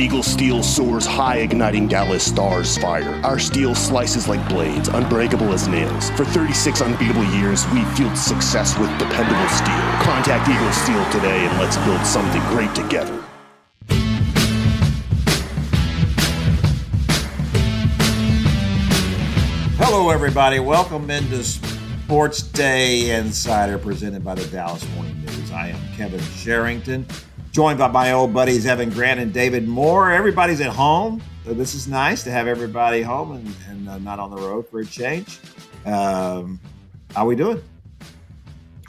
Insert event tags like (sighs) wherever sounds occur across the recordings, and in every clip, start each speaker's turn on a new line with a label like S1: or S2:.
S1: Eagle steel soars high, igniting Dallas Stars fire. Our steel slices like blades, unbreakable as nails. For 36 unbeatable years, we fueled success with dependable steel. Contact Eagle Steel today and let's build something great together.
S2: Hello, everybody. Welcome into SportsDay Insider presented by the Dallas Morning News. I am Kevin Sherrington joined by my old buddies Evan Grant and David Moore. Everybody's at home. So this is nice to have everybody home and, and uh, not on the road for a change. Um, how we doing?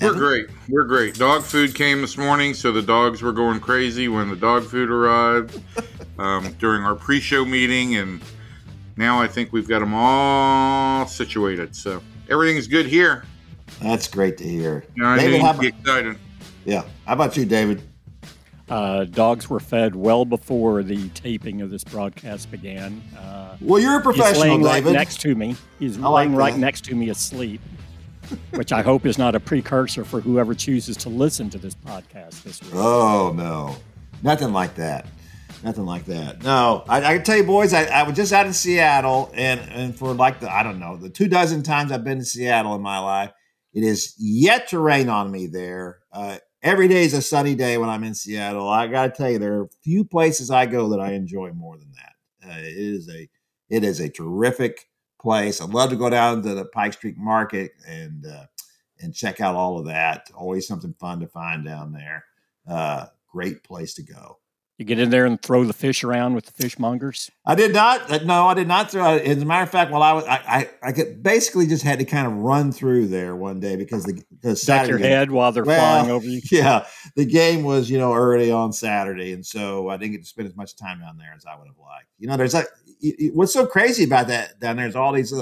S3: We're Evan? great. We're great. Dog food came this morning, so the dogs were going crazy when the dog food arrived (laughs) um, during our pre-show meeting, and now I think we've got them all situated. So everything's good here.
S2: That's great to hear.
S3: Yeah, David, how about, excited.
S2: Yeah. How about you, David?
S4: Uh, dogs were fed well before the taping of this broadcast began. Uh,
S2: well, you're a professional,
S4: he's laying
S2: David.
S4: Right next to me. He's I laying like right next to me asleep, which I hope is not a precursor for whoever chooses to listen to this podcast this week.
S2: Oh no, nothing like that. Nothing like that. No, I, I can tell you, boys. I, I was just out in Seattle, and and for like the I don't know the two dozen times I've been to Seattle in my life, it is yet to rain on me there. Uh, every day is a sunny day when I'm in Seattle. I got to tell you, there are few places I go that I enjoy more than that. Uh, it is a it is a terrific place. I love to go down to the Pike Street Market and uh, and check out all of that. Always something fun to find down there. Uh, great place to go.
S4: You get in there and throw the fish around with the fishmongers.
S2: I did not. Uh, no, I did not throw. As a matter of fact, while I was, I, I, I basically just had to kind of run through there one day because the because
S4: Duck your head while they're well, flying over you. (laughs)
S2: Yeah, the game was you know early on Saturday, and so I didn't get to spend as much time down there as I would have liked. You know, there's like what's so crazy about that down there is all these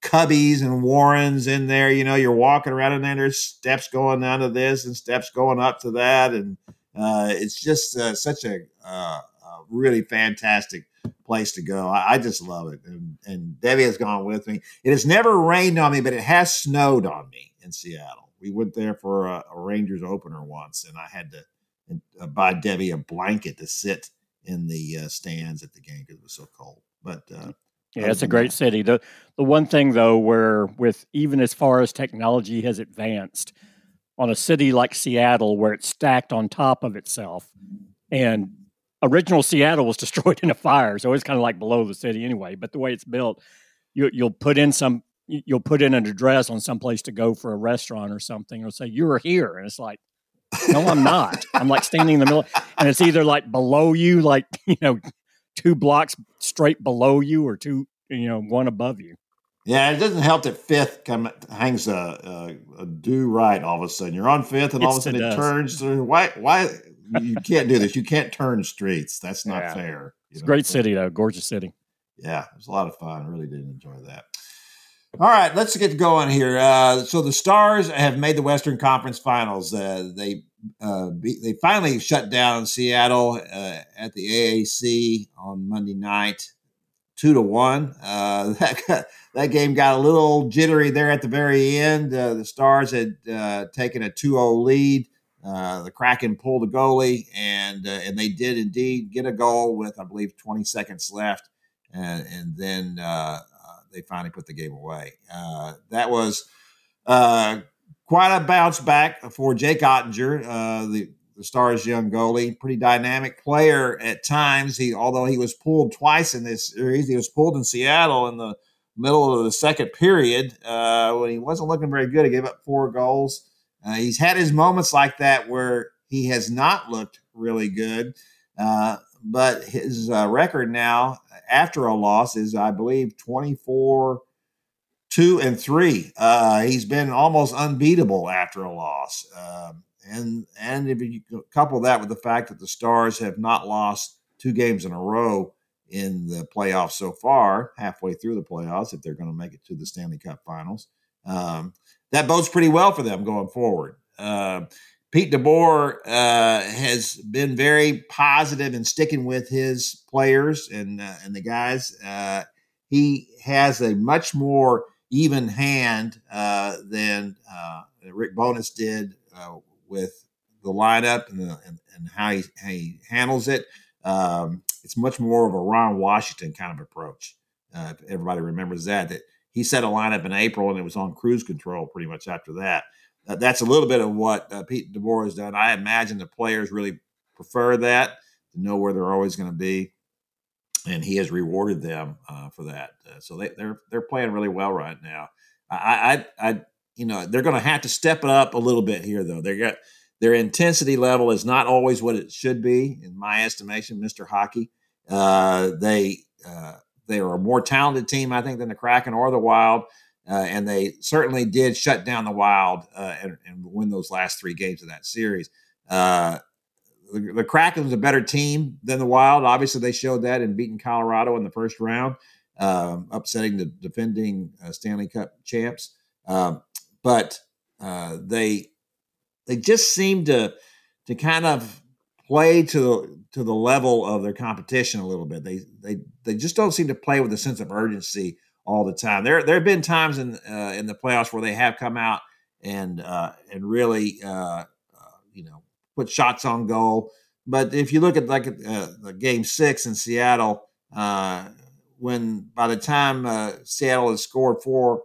S2: cubbies and warrens in there. You know, you're walking around in there. There's steps going down to this and steps going up to that, and uh, it's just uh, such a, uh, a, really fantastic place to go. I, I just love it. And, and, Debbie has gone with me. It has never rained on me, but it has snowed on me in Seattle. We went there for a, a Rangers opener once, and I had to uh, buy Debbie a blanket to sit in the uh, stands at the game because it was so cold. But uh,
S4: yeah, it's a great that. city. The the one thing though, where with even as far as technology has advanced, on a city like Seattle where it's stacked on top of itself. And original Seattle was (laughs) destroyed in a fire, so it's kind of like below the city anyway. But the way it's built, you, will put in some, you'll put in an address on some place to go for a restaurant or something. It'll say you're here, and it's like, no, I'm not. I'm like standing in the middle, and it's either like below you, like (laughs) you know, two blocks straight below you, or two, you know, one above you.
S2: Yeah, it doesn't help that fifth come hangs a, a, a due right all of a sudden. You're on fifth, and all of a sudden it, it turns through. Why? Why? You can't do this. You can't turn streets. That's not yeah. fair.
S4: It's a great city, though. Gorgeous city.
S2: Yeah, it was a lot of fun. I really did enjoy that. All right, let's get going here. Uh, so the Stars have made the Western Conference Finals. Uh, they uh, be, they finally shut down Seattle uh, at the AAC on Monday night two to one. Uh, (laughs) that got, that game got a little jittery there at the very end. Uh, the Stars had uh, taken a 2-0 lead. Uh, the Kraken pulled a goalie, and uh, and they did indeed get a goal with I believe 20 seconds left, and, and then uh, they finally put the game away. that was quite a bounce back for Jake Oettinger, the the Stars' young goalie, pretty dynamic player at times. He, although he was pulled twice in this series, he was pulled in Seattle in the middle of the second period uh, when he wasn't looking very good. He gave up four goals. Uh, he's had his moments like that where he has not looked really good, uh, but his uh, record now after a loss is, I believe, twenty four two and three. Uh, he's been almost unbeatable after a loss. Um, and and if you couple that with the fact that the Stars have not lost two games in a row in the playoffs so far, halfway through the playoffs, if they're going to make it to the Stanley Cup Finals, um, that bodes pretty well for them going forward. Uh, Pete DeBoer uh, has been very positive in sticking with his players and uh, and the guys. Uh, he has a much more even hand uh, than uh, Rick Bowness did with the lineup and, the, and, and how, he, how he handles it. Um, it's much more of a Ron Washington kind of approach. Uh, everybody remembers that that he set a lineup in April and it was on cruise control pretty much after that. Uh, that's a little bit of what uh, Pete DeBoer has done. I imagine the players really prefer that to know where they're always going to be, and he has rewarded them uh, for that. Uh, so they, they're they're playing really well right now. I, I, I you know, they're going to have to step it up a little bit here, though. They got their intensity level is not always what it should be, in my estimation, Mister Hockey. Uh, they uh, they are a more talented team, I think, than the Kraken or the Wild. Uh, and they certainly did shut down the Wild uh, and, and, win those last three games of that series. Uh, the, the Kraken was a better team than the Wild. Obviously, they showed that in beating Colorado in the first round, um, upsetting the defending uh, Stanley Cup champs. Um, but uh, they they just seem to to kind of play to the to the level of their competition a little bit. They they they just don't seem to play with a sense of urgency all the time. There there have been times in uh, in the playoffs where they have come out and uh, and really uh, uh you know put shots on goal. But if you look at like uh, the game six in Seattle, uh, when by the time Seattle had scored four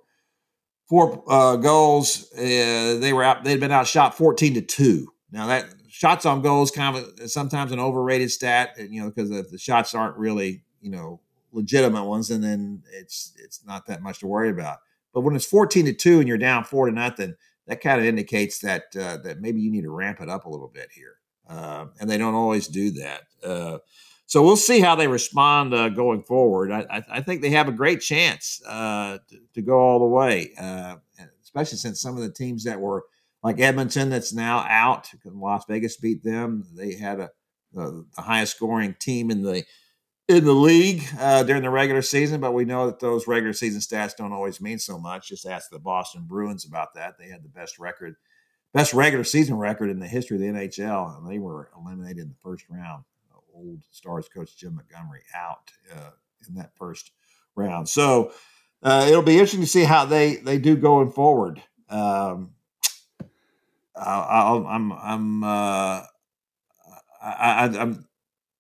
S2: four goals, they were out. They'd been outshot fourteen to two. Now that shots on goal is kind of sometimes an overrated stat, you know, because the shots aren't really, you know, legitimate ones, and then it's it's not that much to worry about. But when it's fourteen to two and you're down four to nothing, that kind of indicates that uh, that maybe you need to ramp it up a little bit here, uh, and they don't always do that. Uh, so we'll see how they respond uh, going forward. I, I, think they have a great chance uh, to, to, go all the way, uh, especially since some of the teams that were like Edmonton that's now out. Las Vegas beat them. They had a the, the highest scoring team in the in the league uh, during the regular season, but we know that those regular season stats don't always mean so much. Just ask the Boston Bruins about that. They had the best record, best regular season record in the history of the NHL, and they were eliminated in the first round. Old Stars coach Jim Montgomery out uh, in that first round. So uh, it'll be interesting to see how they they do going forward. Um, I, am I'm uh, I, am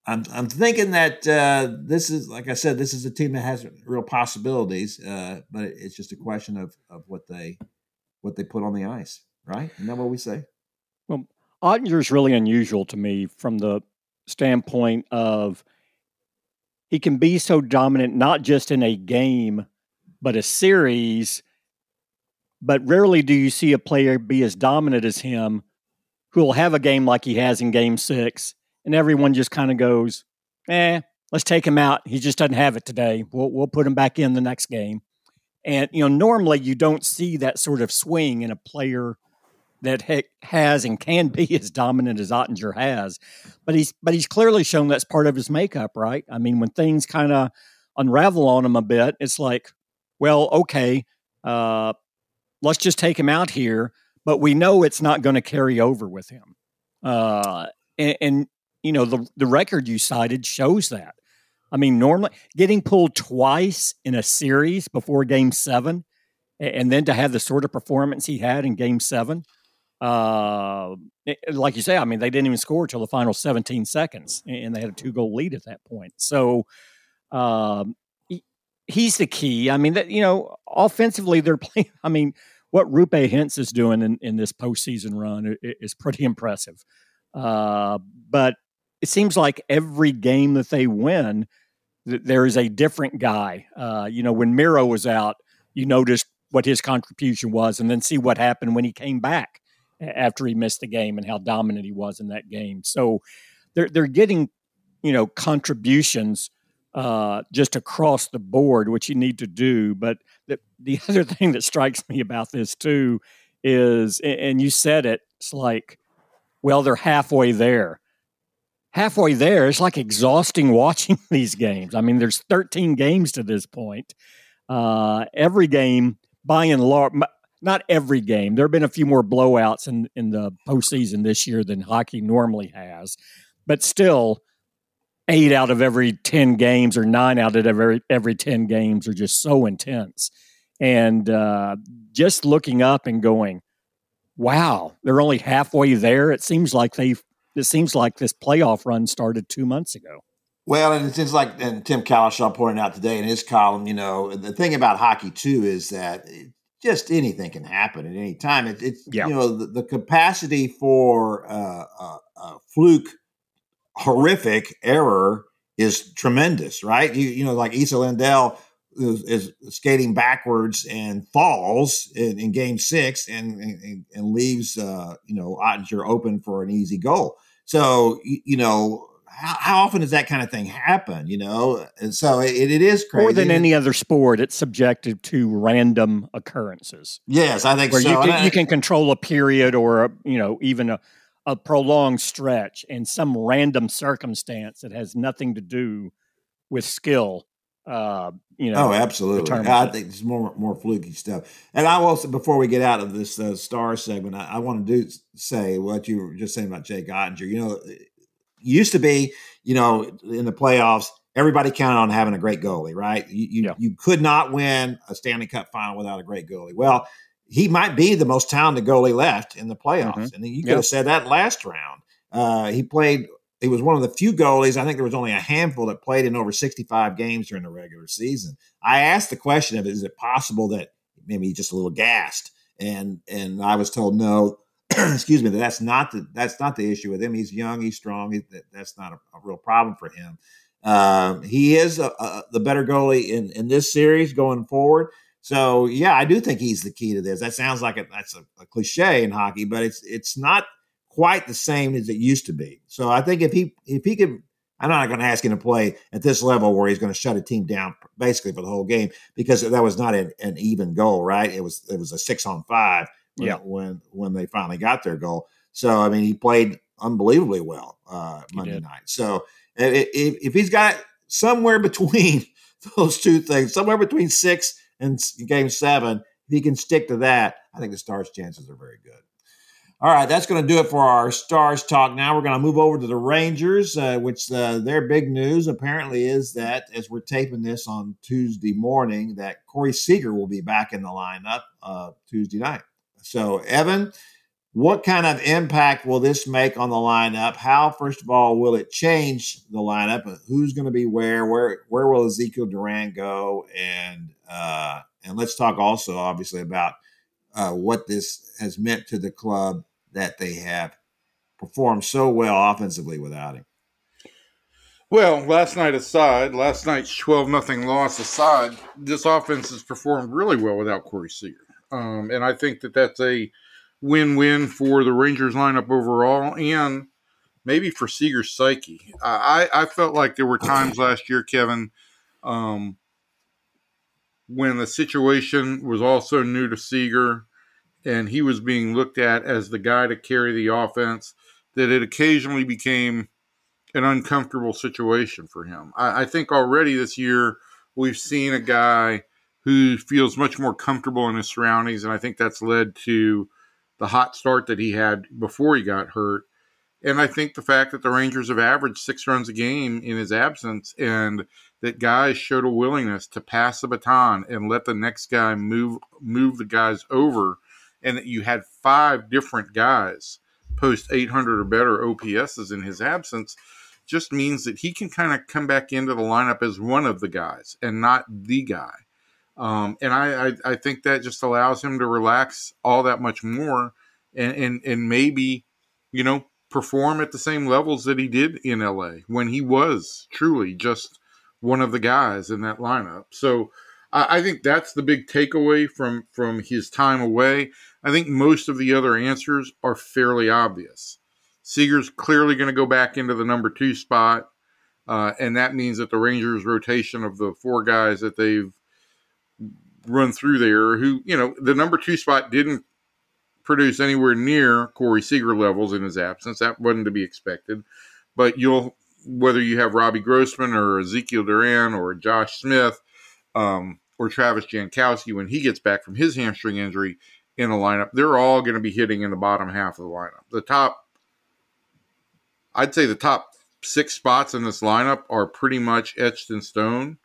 S2: I'm I'm thinking that uh, this is like I said, this is a team that has real possibilities, uh, but it's just a question of of what they what they put on the ice, right? Isn't that what we say?
S4: Well, Oettinger is really unusual to me from the standpoint of he can be so dominant, not just in a game, but a series but rarely do you see a player be as dominant as him who will have a game like he has in game six, and everyone just kind of goes, eh, let's take him out. He just doesn't have it today. We'll, we'll put him back in the next game. And, you know, normally you don't see that sort of swing in a player that ha- has and can be as dominant as Oettinger has. But he's, but he's clearly shown that's part of his makeup, right? I mean, when things kind of unravel on him a bit, it's like, well, okay, uh, let's just take him out here. But we know it's not going to carry over with him. Uh, and, and, you know, the, the record you cited shows that. I mean, normally getting pulled twice in a series before game seven, and then to have the sort of performance he had in game seven, uh, like you say, I mean, they didn't even score until the final 17 seconds, and they had a two goal lead at that point. So, um, he's the key. I mean, that you know, offensively they're (laughs) playing. I mean, what Roope Hintz is doing in, in this postseason run is pretty impressive. Uh, but it seems like every game that they win, there is a different guy. Uh, you know, when Miro was out, you noticed what his contribution was, and then see what happened when he came back after he missed the game and how dominant he was in that game. So they're they're getting you know contributions uh, just across the board, which you need to do. But the, the (laughs) other thing that strikes me about this too is, and you said it, it's like, well, they're halfway there. Halfway there, it's like exhausting (laughs) watching these games. I mean, there's 13 games to this point. Uh, every game, by and large, not every game. There have been a few more blowouts in, in the postseason this year than hockey normally has, but still, eight out of every 10 games or nine out of every, every 10 games are just so intense. And uh, just looking up and going, wow, they're only halfway there. It seems like they've, it seems like this playoff run started two months ago.
S2: Well, and it's like and Tim Cowlishaw pointed out today in his column, you know, the thing about hockey too is that just anything can happen at any time. It, it's yeah. you know the, the capacity for uh, uh, uh, fluke, horrific error is tremendous, right? You you know like Esa Lindell is, is skating backwards and falls in, in Game Six and and, and leaves uh, you know Oettinger open for an easy goal. So you, you know how, how, often does that kind of thing happen? You know, and so it, it is crazy.
S4: More than any other sport, it's subjected to random occurrences.
S2: Yes, I think
S4: where
S2: so.
S4: You can, I, you can control a period or a, you know even a, a prolonged stretch in some random circumstance that has nothing to do with skill. Uh, you know.
S2: Oh, absolutely. I think it's more more fluky stuff. And I also, before we get out of this uh, star segment, I, I want to do say what you were just saying about Jake Oettinger. You know, used to be, you know, in the playoffs, everybody counted on having a great goalie, right? You you, yeah. you could not win a Stanley Cup final without a great goalie. Well, he might be the most talented goalie left in the playoffs, mm-hmm. and you could yep. have said that last round. Uh, he played. He was one of the few goalies. I think there was only a handful that played in over 65 games during the regular season. I asked the question of, is it possible that maybe he's just a little gassed? And and I was told no. (clears throat) excuse me, that that's not the that's not the issue with him. He's young, he's strong. He, that, that's not a, a, real problem for him. Um, he is a, a, the better goalie in in this series going forward. So yeah, I do think he's the key to this. That sounds like a, that's a, cliche in hockey, but it's it's not quite the same as it used to be. So I think if he if he could I'm not going to ask him to play at this level where he's going to shut a team down basically for the whole game because that was not an, an even goal, right? It was it was a six on five when, yeah. when when they finally got their goal. So I mean, he played unbelievably well uh, Monday night. So if, if he's got somewhere (laughs) between those two things, somewhere between six and game seven, if he can stick to that, I think the Stars' chances are very good. All right, that's going to do it for our Stars talk. Now we're going to move over to the Rangers, uh, which uh, their big news apparently is that as we're taping this on Tuesday morning, that Corey Seager will be back in the lineup uh, Tuesday night. So, Evan, what kind of impact will this make on the lineup? How, first of all, will it change the lineup? Who's going to be where? Where where will Ezequiel Duran go? And uh, and let's talk also, obviously, about uh, what this has meant to the club that they have performed so well offensively without him.
S3: Well, last night aside, last night's 12 nothing loss aside, this offense has performed really well without Corey Seager. Um, and I think that that's a win win for the Rangers lineup overall and maybe for Seager's psyche. I, I felt like there were times last year, Kevin, um, when the situation was also new to Seager and he was being looked at as the guy to carry the offense, that it occasionally became an uncomfortable situation for him. I, I think already this year we've seen a guy who feels much more comfortable in his surroundings. And I think that's led to the hot start that he had before he got hurt. And I think the fact that the Rangers have averaged six runs a game in his absence and that guys showed a willingness to pass the baton and let the next guy move move the guys over and that you had five different guys post 800 or better OPSs in his absence just means that he can kind of come back into the lineup as one of the guys and not the guy. Um, and I, I, I, think that just allows him to relax all that much more and, and, and maybe, you know, perform at the same levels that he did in LA when he was truly just one of the guys in that lineup. So I, I think that's the big takeaway from, from his time away. I think most of the other answers are fairly obvious. Seager's clearly going to go back into the number two spot. Uh, and that means that the Rangers' rotation of the four guys that they've run through there who, you know, the number two spot didn't produce anywhere near Corey Seager levels in his absence. That wasn't to be expected. But you'll, whether you have Robbie Grossman or Ezequiel Duran or Josh Smith um, or Travis Jankowski when he gets back from his hamstring injury in the lineup, they're all going to be hitting in the bottom half of the lineup. The top, I'd say the top six spots in this lineup are pretty much etched in stone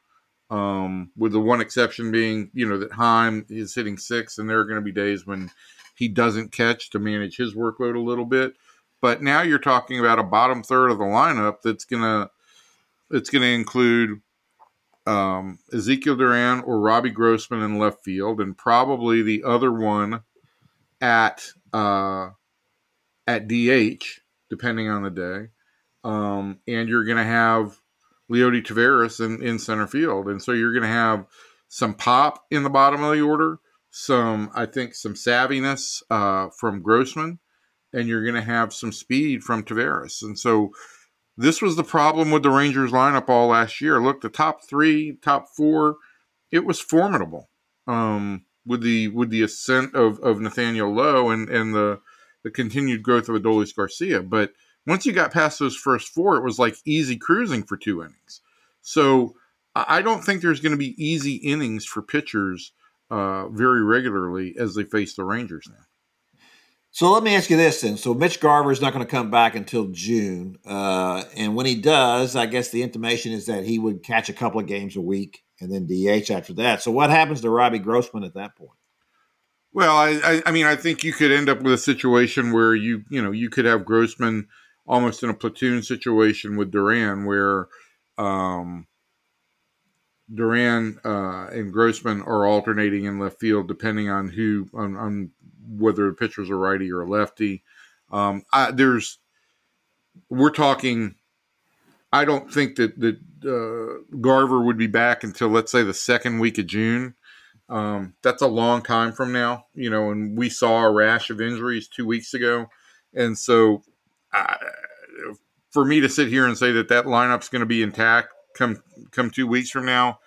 S3: um, with the one exception being, you know, that Heim is hitting six, and there are going to be days when he doesn't catch to manage his workload a little bit. But now you're talking about a bottom third of the lineup that's to it's to include um, Ezequiel Duran or Robbie Grossman in left field, and probably the other one at uh, at DH, depending on the day. Um, and you're to have Leody Taveras in, in center field, and so you're going to have some pop in the bottom of the order, some I think some savviness uh, from Grossman, and you're going to have some speed from Taveras, and so this was the problem with the Rangers lineup all last year. Look, the top three, top four, it was formidable. Um, with the with the ascent of, of Nathaniel Lowe and, and the the continued growth of Adolis Garcia. But once you got past those first four, it was like easy cruising for two innings. So I don't think there's going to be easy innings for pitchers uh, very regularly as they face the Rangers now.
S2: So let me ask you this then. So Mitch Garver is not going to come back until June, uh, and when he does, I guess the intimation is that he would catch a couple of games a week and then DH after that. So what happens to Robbie Grossman at that point?
S3: Well, I, I, I mean, I think you could end up with a situation where you, you know, you could have Grossman almost in a platoon situation with Duran, where um, Duran uh, and Grossman are alternating in left field depending on who on, on whether the pitcher's a righty or a lefty. Um, I, there's we're talking. I don't think that that uh, Garver would be back until let's say the second week of June. Um, that's a long time from now, you know. And we saw a rash of injuries two weeks ago, and so uh, for me to sit here and say that that lineup's going to be intact come come two weeks from now,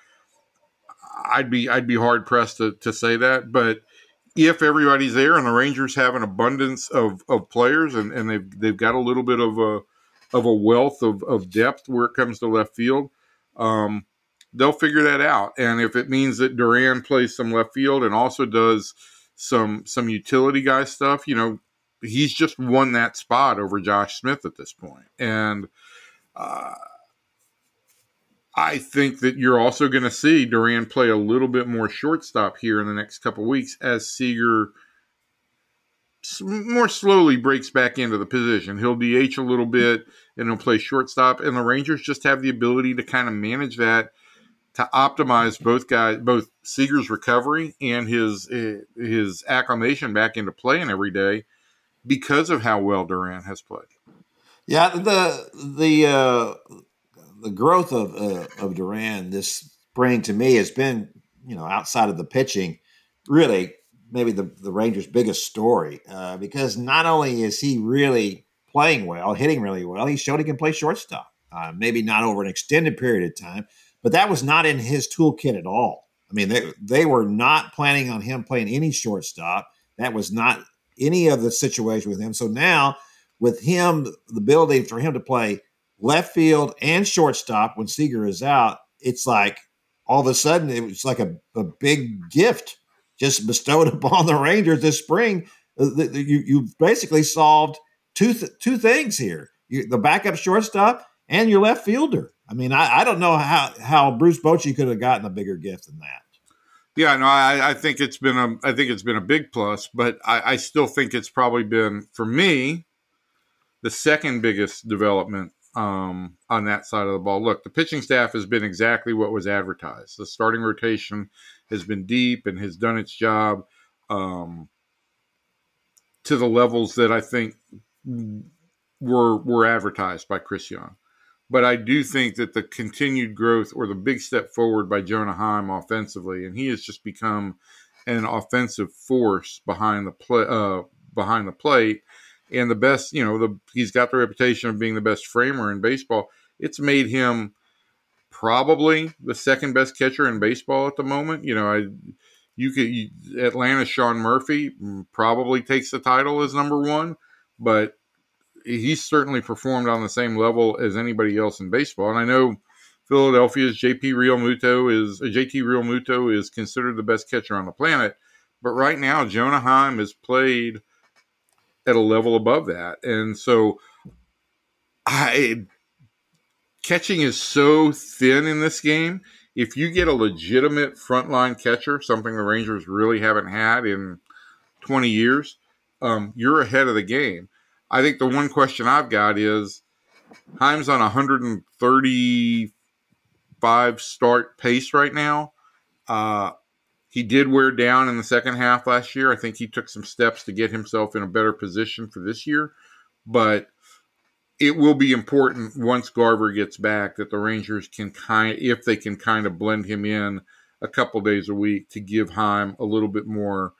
S3: I'd be I'd be hard pressed to, to say that. But if everybody's there and the Rangers have an abundance of, of players and, and they've they've got a little bit of a of a wealth of, of depth where it comes to left field, um, they'll figure that out. And if it means that Duran plays some left field and also does some some utility guy stuff, you know, he's just won that spot over Josh Smith at this point. And uh, I think that you're also going to see Duran play a little bit more shortstop here in the next couple weeks as Seager more slowly breaks back into the position. He'll DH a little bit and he'll play shortstop, and the Rangers just have the ability to kind of manage that to optimize both guys, both Seager's recovery and his eh, his acclimation back into playing every day because of how well Duran has played.
S2: Yeah, the the uh, the growth of uh, of Duran this spring to me has been, you know, outside of the pitching, really maybe the the Rangers' biggest story uh, because not only is he really playing well, hitting really well, he showed he can play shortstop. Uh, maybe not over an extended period of time, but that was not in his toolkit at all. I mean, they they were not planning on him playing any shortstop. That was not any of the situation with him. So now, with him, the ability for him to play left field and shortstop when Seager is out, it's like all of a sudden it was like a, a big gift just bestowed (laughs) upon the Rangers this spring. Uh, you you basically solved two th- two things here: you, the backup shortstop and your left fielder. I mean, I, I don't know how how Bruce Bochy could have gotten a bigger gift than that.
S3: Yeah, no, I, I think it's been a I think it's been a big plus, but I, I still think it's probably been for me the second biggest development um, on that side of the ball. Look, the pitching staff has been exactly what was advertised. The starting rotation has been deep and has done its job um, to the levels that I think were were advertised by Chris Young. But I do think that the continued growth or the big step forward by Jonah Heim offensively, and he has just become an offensive force behind the play uh, behind the plate and the best, you know, the he's got the reputation of being the best framer in baseball. It's made him probably the second best catcher in baseball at the moment. You know, I you could you, Atlanta Sean Murphy probably takes the title as number one, but he's certainly performed on the same level as anybody else in baseball. And I know Philadelphia's JP Realmuto is uh, JT Realmuto is considered the best catcher on the planet, but right now Jonah Heim has played at a level above that. And so I catching is so thin in this game. If you get a legitimate frontline catcher, something the Rangers really haven't had in 20 years, um, you're ahead of the game. I think the one question I've got is Heim's on 135 start pace right now. Uh, he did wear down in the second half last year. I think he took some steps to get himself in a better position for this year, but it will be important once Garver gets back that the Rangers can kind, if they can kind of blend him in a couple days a week to give Heim a little bit more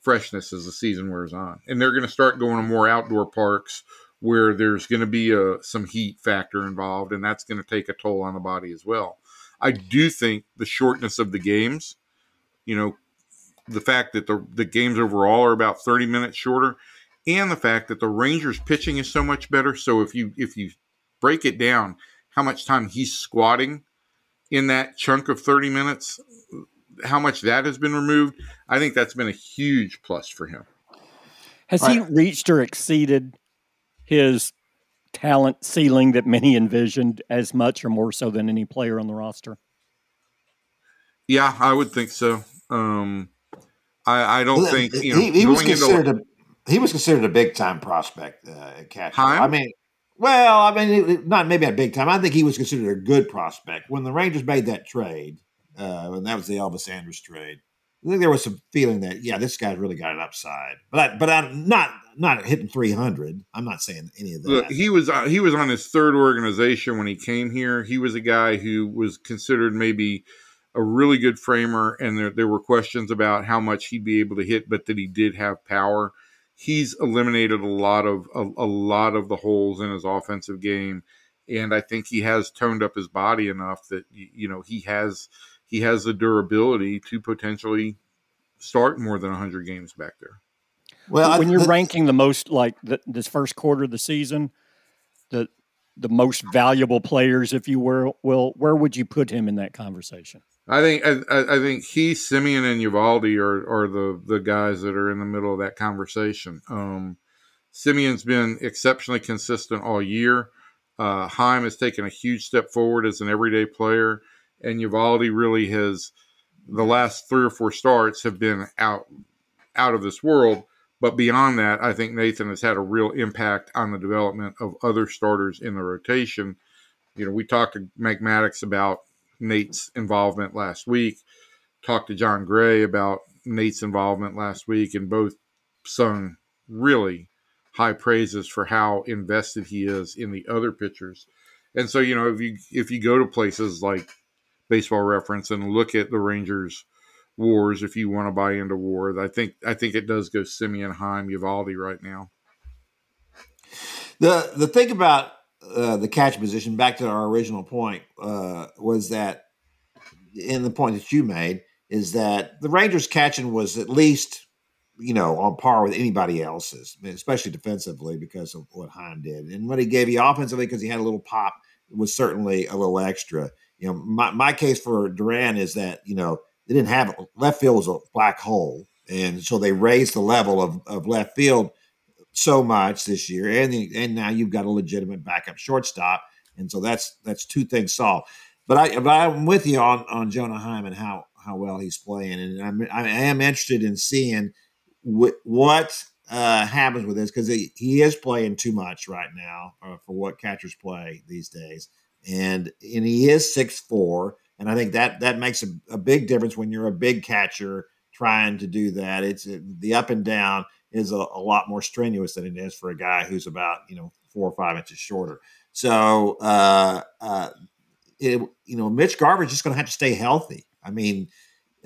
S3: freshness as the season wears on. And they're going to start going to more outdoor parks where there's going to be a, some heat factor involved, and that's going to take a toll on the body as well. I do think the shortness of the games, you know, the fact that the, the games overall are about 30 minutes shorter, and the fact that the Rangers pitching is so much better. So if you if you break it down, how much time he's squatting in that chunk of 30 minutes, how much that has been removed, I think that's been a huge plus for him.
S4: Has right. he reached or exceeded his talent ceiling that many envisioned as much or more so than any player on the roster?
S3: Yeah, I would think so. Um, I, I don't well, think you know
S2: he, he was considered into, a he was considered a big time prospect uh, catcher. I mean, well, I mean, not maybe a big time. I think he was considered a good prospect when the Rangers made that trade, uh, and that was the Elvis Andrus trade. I think there was some feeling that yeah, this guy's really got an upside, but I, but I'm not not hitting 300. I'm not saying any of that. Look,
S3: he was uh, he was on his third organization when he came here. He was a guy who was considered maybe a really good framer, and there there were questions about how much he'd be able to hit, but that he did have power. He's eliminated a lot of a, a lot of the holes in his offensive game, and I think he has toned up his body enough that you know he has he has the durability to potentially start more than 100 games back there.
S4: Well, when you're the, ranking the most like the, this first quarter of the season, the the most valuable players, if you were, will, where would you put him in that conversation?
S3: I think I, I think he, Semien, and Eovaldi are are the the guys that are in the middle of that conversation. Um, Semien's been exceptionally consistent all year. Uh, Heim has taken a huge step forward as an everyday player and Eovaldi really has the last three or four starts have been out out of this world. But beyond that, I think Nathan has had a real impact on the development of other starters in the rotation. You know, we talked to Mike Maddux about Nate's involvement last week, talked to Jon Gray about Nate's involvement last week, and both sung really high praises for how invested he is in the other pitchers. And so, you know, if you if you go to places like baseball reference and look at the Rangers WARs if you want to buy into WAR. I think I think it does go Semien Heim, Eovaldi right now.
S2: The the thing about uh, the catch position, back to our original point, uh, was that in the point that you made is that the Rangers catching was at least you know on par with anybody else's, especially defensively because of what Heim did, and what he gave you offensively because he had a little pop was certainly a little extra you know, my, my case for Duran is that, you know, they didn't have left field was a black hole. And so they raised the level of, of left field so much this year. And, and now you've got a legitimate backup shortstop. And so that's, that's two things solved. But I, but I'm with you on, on Jonah Heim and how, how well he's playing. And I'm, I am interested in seeing what, what uh, happens with this because he, he is playing too much right now uh, for what catchers play these days and and he is six four, and I think that that makes a, a, big difference when you're a big catcher trying to do that. It's the up and down is a, a, lot more strenuous than it is for a guy who's about you know four or five inches shorter. So uh, uh, it, you know, Mitch Garver's just going to have to stay healthy. I mean,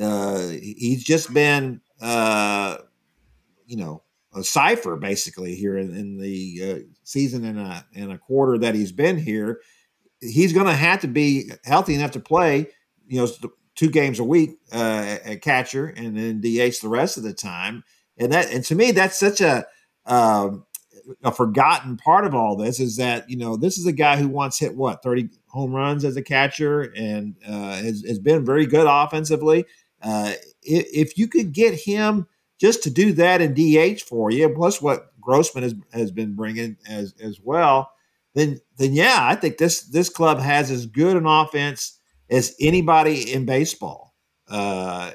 S2: uh, he's just been uh, you know a cipher basically here in, in the uh, season and a and a quarter that he's been here he's going to have to be healthy enough to play, you know, two games a week uh, at catcher and then DH the rest of the time. And that, and to me, that's such a, um, a forgotten part of all this is that, you know, this is a guy who once hit what, 30 home runs as a catcher and uh, has, has been very good offensively. Uh, if you could get him just to do that in DH for you, plus what Grossman has, has been bringing as, as well, then then yeah, I think this this club has as good an offense as anybody in baseball. Uh,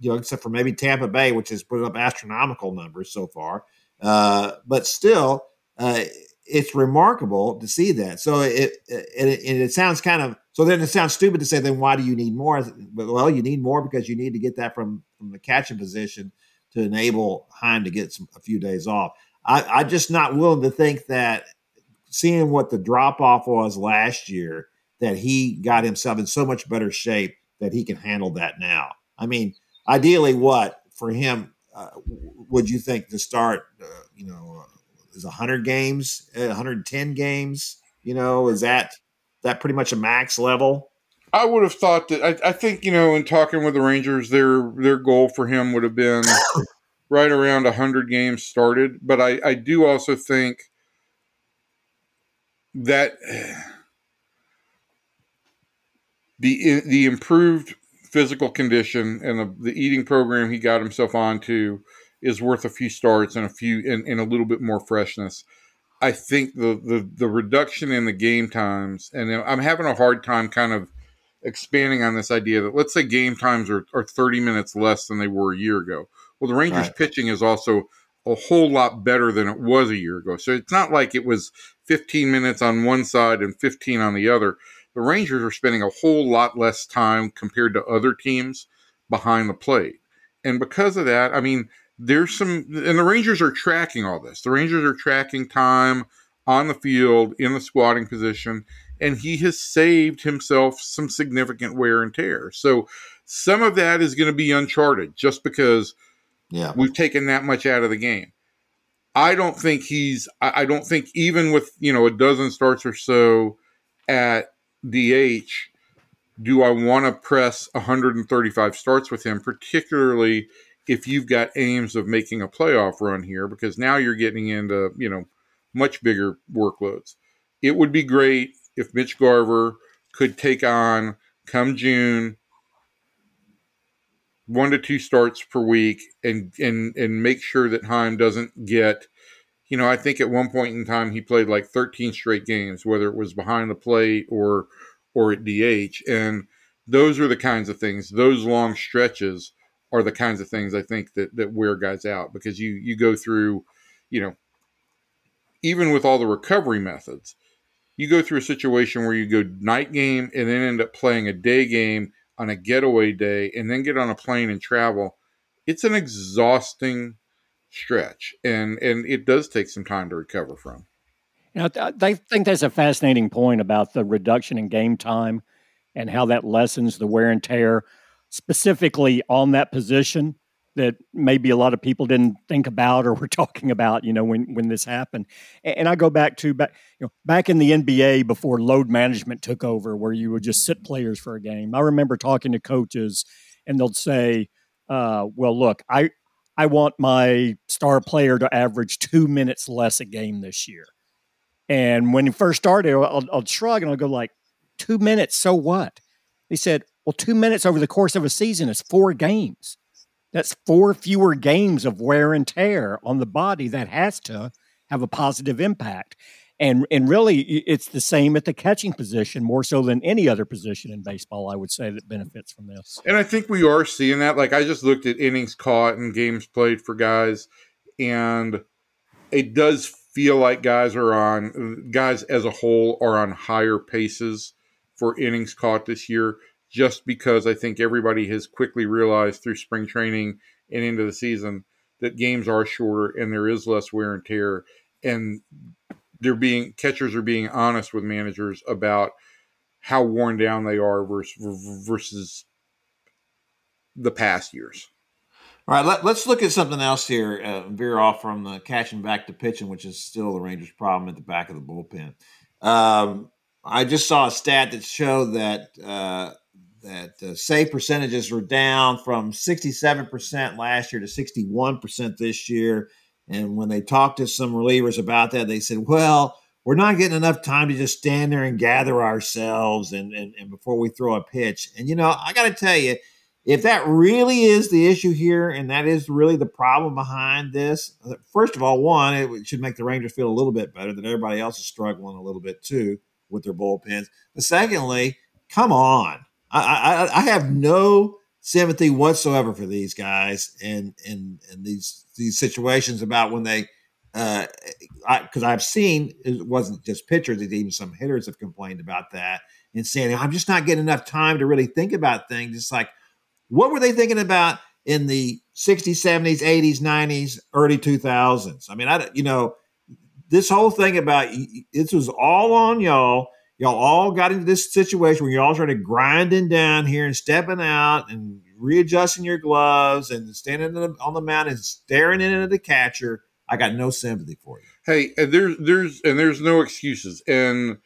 S2: you know, except for maybe Tampa Bay, which has put up astronomical numbers so far. Uh, but still, uh, it's remarkable to see that. So it, it, it, it sounds kind of so then it sounds stupid to say then why do you need more? Well, you need more because you need to get that from from the catching position to enable Heim to get some, a few days off. I, I'm just not willing to think that seeing what the drop off was last year that he got himself in so much better shape that he can handle that now. I mean, ideally, what for him uh, would you think to start? Uh, you know, uh, is 100 games, 110 uh, games? You know, is that that pretty much a max level?
S3: I would have thought that. I, I think you know, in talking with the Rangers, their their goal for him would have been (laughs) right around 100 games started. But I, I do also think that (sighs) the the improved physical condition and the, the eating program he got himself onto is worth a few starts and a few and, and a little bit more freshness. I think the, the the reduction in the game times, and I'm having a hard time kind of expanding on this idea that let's say game times are, are 30 minutes less than they were a year ago. Well, the Rangers right. pitching is also a whole lot better than it was a year ago. So it's not like it was 15 minutes on one side and 15 on the other the Rangers are spending a whole lot less time compared to other teams behind the plate. And because of that, I mean, there's some, and the Rangers are tracking all this. The Rangers are tracking time on the field in the squatting position, and he has saved himself some significant wear and tear. So some of that is going to be uncharted just because yeah. we've taken that much out of the game. I don't think he's, I don't think even with, you know, a dozen starts or so at DH, do I want to press 135 starts with him, particularly if you've got aims of making a playoff run here, because now you're getting into, you know, much bigger workloads. It would be great if Mitch Garver could take on come June one to two starts per week and and and make sure that Heim doesn't get you know, I think at one point in time he played like 13 straight games, whether it was behind the plate or or at DH, and those are the kinds of things. Those long stretches are the kinds of things I think that that wear guys out because you you go through, you know, even with all the recovery methods, you go through a situation where you go night game and then end up playing a day game on a getaway day and then get on a plane and travel. It's an exhausting stretch, and and it does take some time to recover from.
S4: Know, I think that's a fascinating point about the reduction in game time and how that lessens the wear and tear, specifically on that position that maybe a lot of people didn't think about or (laughs) were talking about, you know, when when this happened. And I go back to back, you know, back in the NBA before load management took over, where you would just sit players for a game. I remember talking to coaches, and they'll say, uh, "Well, look, I I want my star player to average two minutes less a game this year. And when he first started, I'll, I'll shrug and I'll go like, two minutes, so what? He said, well, two minutes over the course of a season is four games. That's four fewer games of wear and tear on the body that has to have a positive impact. And and really it's the same at the catching position more so than any other position in baseball i would say that benefits from this.
S3: And i think we are seeing that. Like i just looked at innings caught and games played for guys and it does feel like guys are on guys as a whole are on higher paces for innings caught this year just because i think everybody has quickly realized through spring training and into the season that games are shorter and there is less wear and tear and they're being catchers are being honest with managers about how worn down they are versus versus the past years.
S2: All right, let, us look at something else here. Uh, veer off from the catching back to pitching, which is still the Rangers' problem at the back of the bullpen. Um, I just saw a stat that showed that uh, that uh, save percentages were down from 67% last year to 61% this year. And when they talked to some relievers about that, they said, well, we're not getting enough time to just stand there and gather ourselves and, and, and before we throw a pitch. And, you know, I got to tell you, if that really is the issue here and that is really the problem behind this, uh, first of all, one, it should make the Rangers feel a little bit better that everybody else is struggling a little bit too with their bullpens. But secondly, come on. I, I, I have no sympathy whatsoever for these guys and and and these these situations about when they because uh, I've seen it wasn't just pitchers; even some hitters have complained about that and saying, "I'm just not getting enough time to really think about things." It's like, what were they thinking about in the 60s, 70s, 80s, 90s, early 2000s? I mean, I you know, this whole thing about this was all on y'all. Y'all all got into this situation where y'all started grinding down here and stepping out and readjusting your gloves and standing on the mound and staring into the catcher. I got no sympathy for you.
S3: Hey, there's there's and there's no excuses, and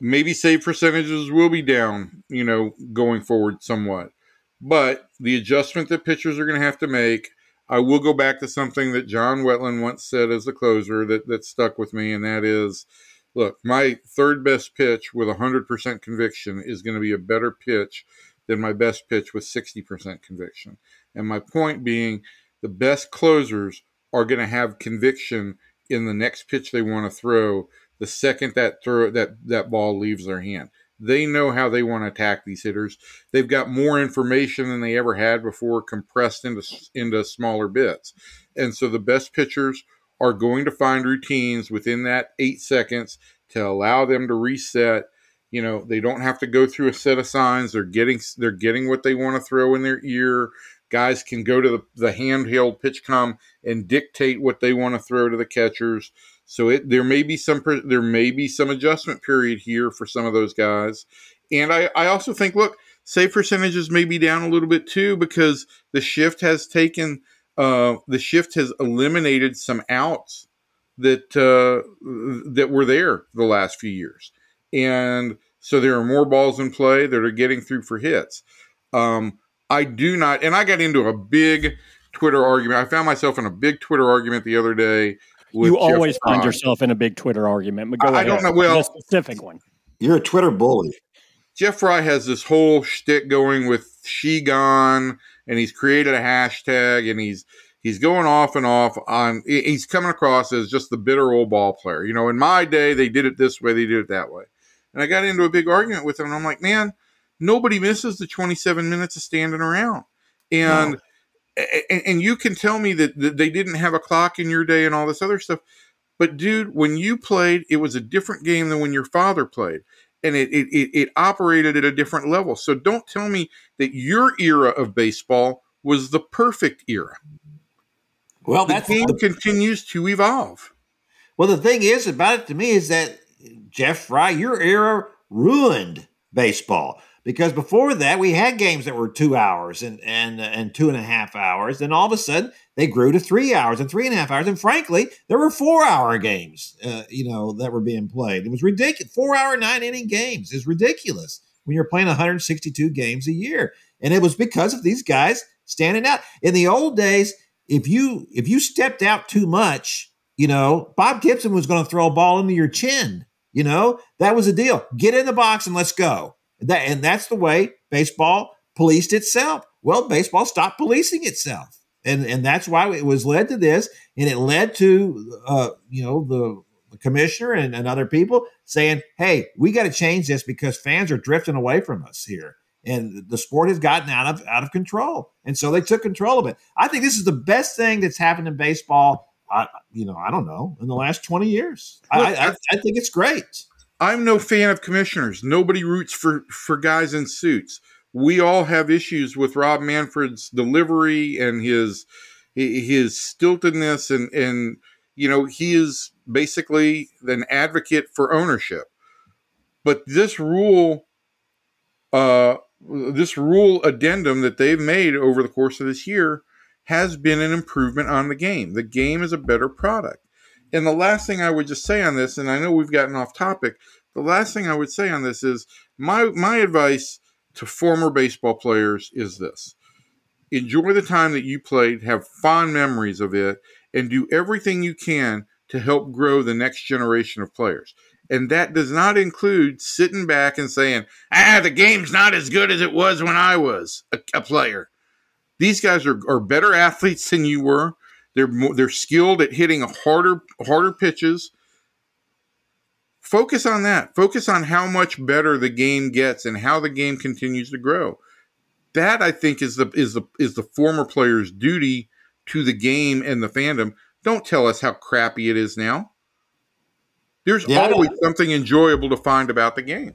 S3: maybe save percentages will be down, you know, going forward somewhat. But the adjustment that pitchers are going to have to make, I will go back to something that John Wetteland once said as a closer that that stuck with me, and that is, look, my third best pitch with 100% conviction is going to be a better pitch than my best pitch with 60% conviction. And my point being, the best closers are going to have conviction in the next pitch they want to throw the second that throw that that ball leaves their hand. They know how they want to attack these hitters. They've got more information than they ever had before, compressed into into smaller bits. And so the best pitchers are going to find routines within that eight seconds to allow them to reset. You know they don't have to go through a set of signs. They're getting they're getting what they want to throw in their ear. Guys can go to the, the handheld PitchCom and dictate what they want to throw to the catchers. So it there may be some there may be some adjustment period here for some of those guys. And i i also think look save percentages may be down a little bit too because the shift has taken uh the shift has eliminated some outs that uh that were there the last few years and so there are more balls in play that are getting through for hits. Um, I do not, and I got into a big Twitter argument. I found myself in a big Twitter argument the other day.
S4: you always Jeff find Frye. yourself in a big Twitter argument, but go I, ahead. I don't know. Well, a specific one.
S2: You're a Twitter bully.
S3: Jeff Frye has this whole shtick going with she gone, and he's created a hashtag, and he's he's going off and off on. He's coming across as just the bitter old ball player. You know, in my day, they did it this way, they did it that way. And I got into a big argument with him. And I'm like, man, nobody misses the 27 minutes of standing around. And, no. and, and, you can tell me that, that they didn't have a clock in your day and all this other stuff. But dude, when you played, it was a different game than when your father played. And it, it, it, it operated at a different level. So don't tell me that your era of baseball was the perfect era.
S2: Well,
S3: the game continues to evolve.
S2: Well, the thing is about it to me is that Jeff Frye, your era ruined baseball because before that we had games that were two hours and and and two and a half hours. Then all of a sudden they grew to three hours and three and a half hours. And frankly, there were four hour games, uh, you know, that were being played. It was ridiculous. Four hour nine inning games is ridiculous when you're playing 162 games a year. And it was because of these guys standing out. In the old days, if you if you stepped out too much, you know, Bob Gibson was going to throw a ball into your chin you know, that was a deal. Get in the box and let's go. That, and that's the way baseball policed itself. Well, baseball stopped policing itself. And, and that's why it was led to this. And it led to, uh, you know, the, the commissioner and, and other people saying, hey, we got to change this because fans are drifting away from us here and the sport has gotten out of out of control and so they took control of it i think this is the best thing that's happened in baseball I, you know, I don't know, in the last 20 years. Look, I, I, I think it's great.
S3: I'm no fan of commissioners. Nobody roots for, for guys in suits. We all have issues with Rob Manfred's delivery and his his stiltedness and and you know he is basically an advocate for ownership. But this rule, uh, this rule addendum that they've made over the course of this year has been an improvement on the game. The game is a better product. And the last thing I would just say on this, and I know we've gotten off topic, the last thing I would say on this is my my advice to former baseball players is this. Enjoy the time that you played, have fond memories of it, and do everything you can to help grow the next generation of players. And that does not include sitting back and saying, ah, the game's not as good as it was when I was a, a player. These guys are, are better athletes than you were. They're more, they're skilled at hitting harder harder pitches. Focus on that. Focus on how much better the game gets and how the game continues to grow. That I think is the is the is the former player's duty to the game and the fandom. Don't tell us how crappy it is now. There's yeah, always something enjoyable to find about the game.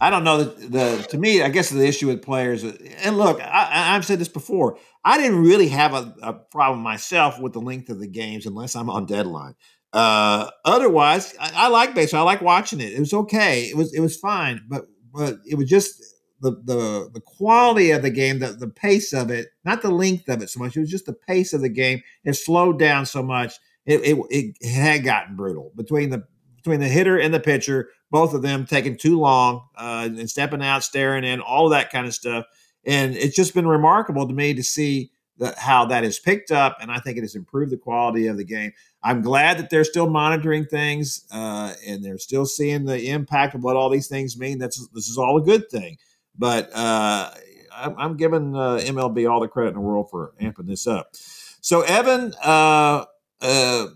S2: I don't know the, the to me, I guess the issue with players, and look, I, have said this before. I didn't really have a, a, problem myself with the length of the games unless I'm on deadline. Uh, otherwise, I, I like baseball. I like watching it. It was okay. It was it was fine, but but it was just the the the quality of the game, the the pace of it, not the length of it so much. It was just the pace of the game. It slowed down so much. It it, it had gotten brutal between the between the hitter and the pitcher. Both of them taking too long uh, and stepping out, staring in, all of that kind of stuff. And it's just been remarkable to me to see the, how that has picked up, and I think it has improved the quality of the game. I'm glad that they're still monitoring things uh, and they're still seeing the impact of what all these things mean. That's this is all a good thing. But uh, I'm, I'm, giving uh, MLB all the credit in the world for amping this up. So Evan, uh, uh,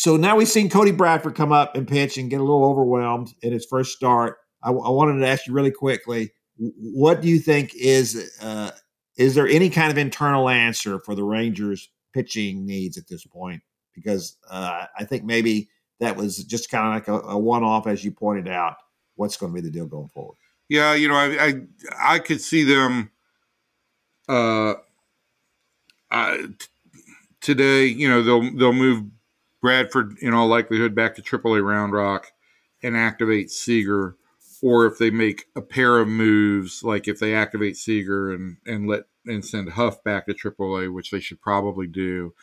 S2: so now we've seen Cody Bradford come up and pitch and get a little overwhelmed in his first start. I, I wanted to ask you really quickly, what do you think is uh, is there any kind of internal answer for the Rangers pitching needs at this point? Because uh, I think maybe that was just kind of like a, a one off, as you pointed out. What's going to be the deal going forward?
S3: Yeah, you know, I I, I could see them uh, t- today. You know, they'll they'll move Bradford in all likelihood back to AAA Round Rock and activate Seager, or if they make a pair of moves, like if they activate Seager and and let and send Huff back to AAA, which they should probably do,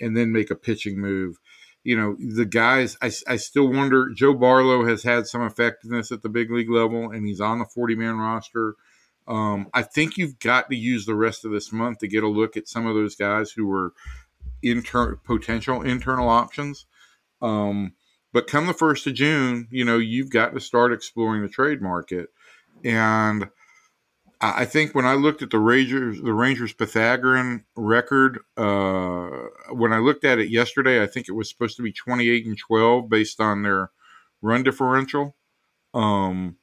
S3: and then make a pitching move you know, the guys, I, I still wonder. Joe Barlow has had some effectiveness at the big league level, and he's on the 40 man roster. Um, I think you've got to use the rest of this month to get a look at some of those guys who were inter- potential internal options. Um, but come the first of June, you know, you've got to start exploring the trade market. And I think when I looked at the Rangers, the Rangers Pythagorean record, uh, when I looked at it yesterday, I think it was supposed to be 28 and 12 based on their run differential. Um,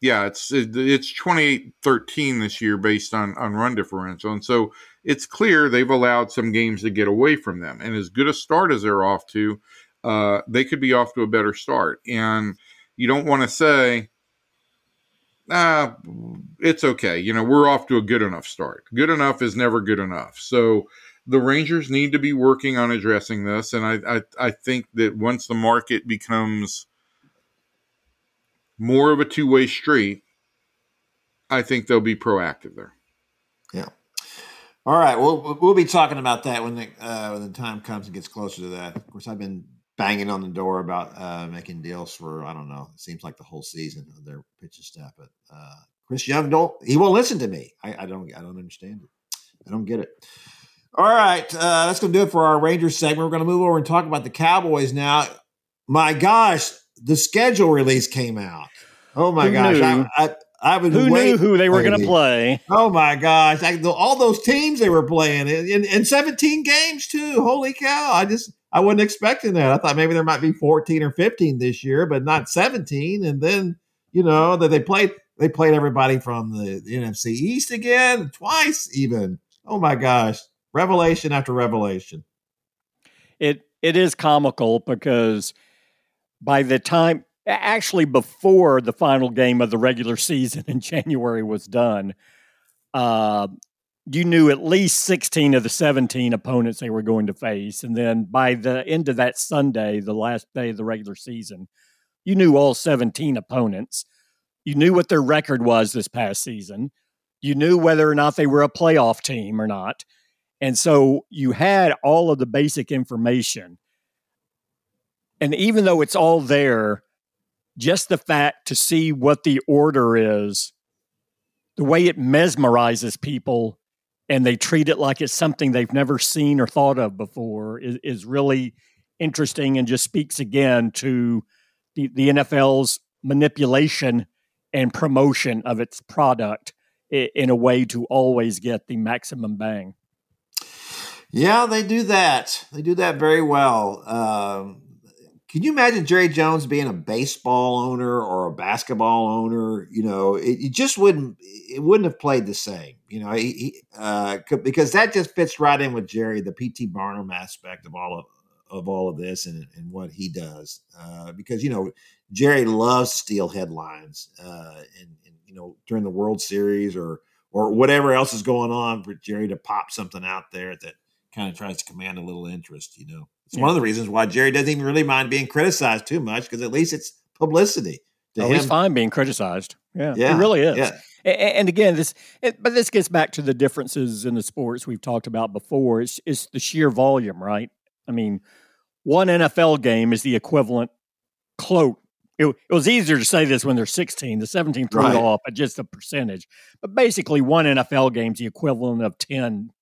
S3: yeah, it's it's 28 13 this year based on on run differential, and so it's clear they've allowed some games to get away from them. And as good a start as they're off to, uh, they could be off to a better start. And you don't want to say ah, it's okay. You know, we're off to a good enough start. Good enough is never good enough. So the Rangers need to be working on addressing this. And I, I, I think that once the market becomes more of a two way street, I think they'll be proactive there.
S2: Yeah. All right. Well, we'll be talking about that when the uh, when the time comes and gets closer to that. Of course, I've been banging on the door about uh, making deals for I don't know. It seems like the whole season of their pitching staff, but uh, Chris Young don't he won't listen to me. I, I, don't I don't understand it. I don't get it. All right, uh, that's gonna do it for our Rangers segment. We're gonna move over and talk about the Cowboys now. My gosh, the schedule release came out. Oh my
S4: Who
S2: gosh, I, I, I would
S4: who knew who they were going to play.
S2: Oh my gosh, I, all those teams they were playing in, in 17 games too. Holy cow! I just I wasn't expecting that. I thought maybe there might be 14 or 15 this year, but not 17. And then, you know, that they played they played everybody from the, the NFC East again, twice even. Oh my gosh. Revelation after revelation.
S4: It it is comical because by the time actually before the final game of the regular season in (laughs) January was done, uh, you knew at least 16 of the 17 opponents they were going to face. And then by the end of that Sunday, the last day of the regular season, you knew all 17 opponents. You knew what their record was this past season. You knew whether or not they were a playoff team or not. And so you had all of the basic information. And even though it's all there, just the fact to see what the order is, the way it mesmerizes people and they treat it like it's something they've never seen or thought of before is, is really interesting and just speaks again to the, the NFL's manipulation and promotion of its product in a way to always get the maximum bang.
S2: Yeah, they do that. They do that very well. Um, can you imagine Jerry Jones being a baseball owner or a basketball owner? You know, it, it just wouldn't it wouldn't have played the same. You know, he, uh, because that just fits right in with Jerry, the PT Barnum aspect of all of of all of this and, and what he does uh, because you know Jerry loves to steal headlines uh, and, and, you know during the World Series or or whatever else is going on for Jerry to pop something out there that kind of tries to command a little interest. You know, it's yeah. one of the reasons why Jerry doesn't even really mind being criticized too much because at least it's publicity.
S4: To oh, him. he's fine being criticized. Yeah, yeah, it really is. Yeah. And again, this, but this gets back to the differences in the sports we've talked about before. It's, it's the sheer volume, right? I mean, one NFL game is the equivalent cloak. It, it was easier to say this when they're 16. The 17 threw right. it off, but just a percentage. But basically, one NFL game is the equivalent of 10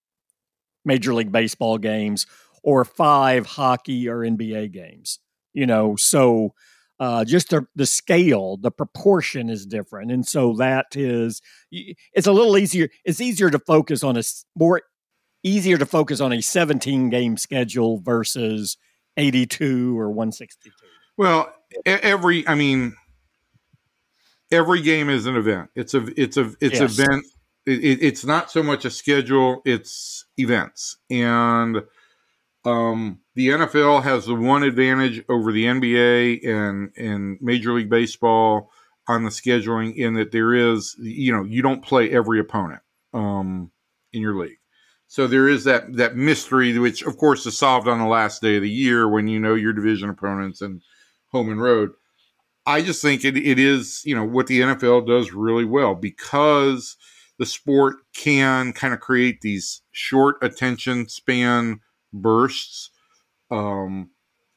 S4: Major League Baseball games or five hockey or NBA games. You know, so uh, just the, the scale, the proportion is different, and so that is it's a little easier. It's easier to focus on a more easier to focus on a 17 game schedule versus 82 or 162.
S3: Well, every I mean, every game is an event. It's a it's a it's yes. event. It, it's not so much a schedule; it's events and um, the NFL has the one advantage over the NBA and and Major League Baseball on the scheduling in that there is you know you don't play every opponent um, in your league. So there is that that mystery, which of course is solved on the last day of the year when you know your division opponents and home and road. I just think it, it is you know what the NFL does really well because the sport can kind of create these short attention span bursts um,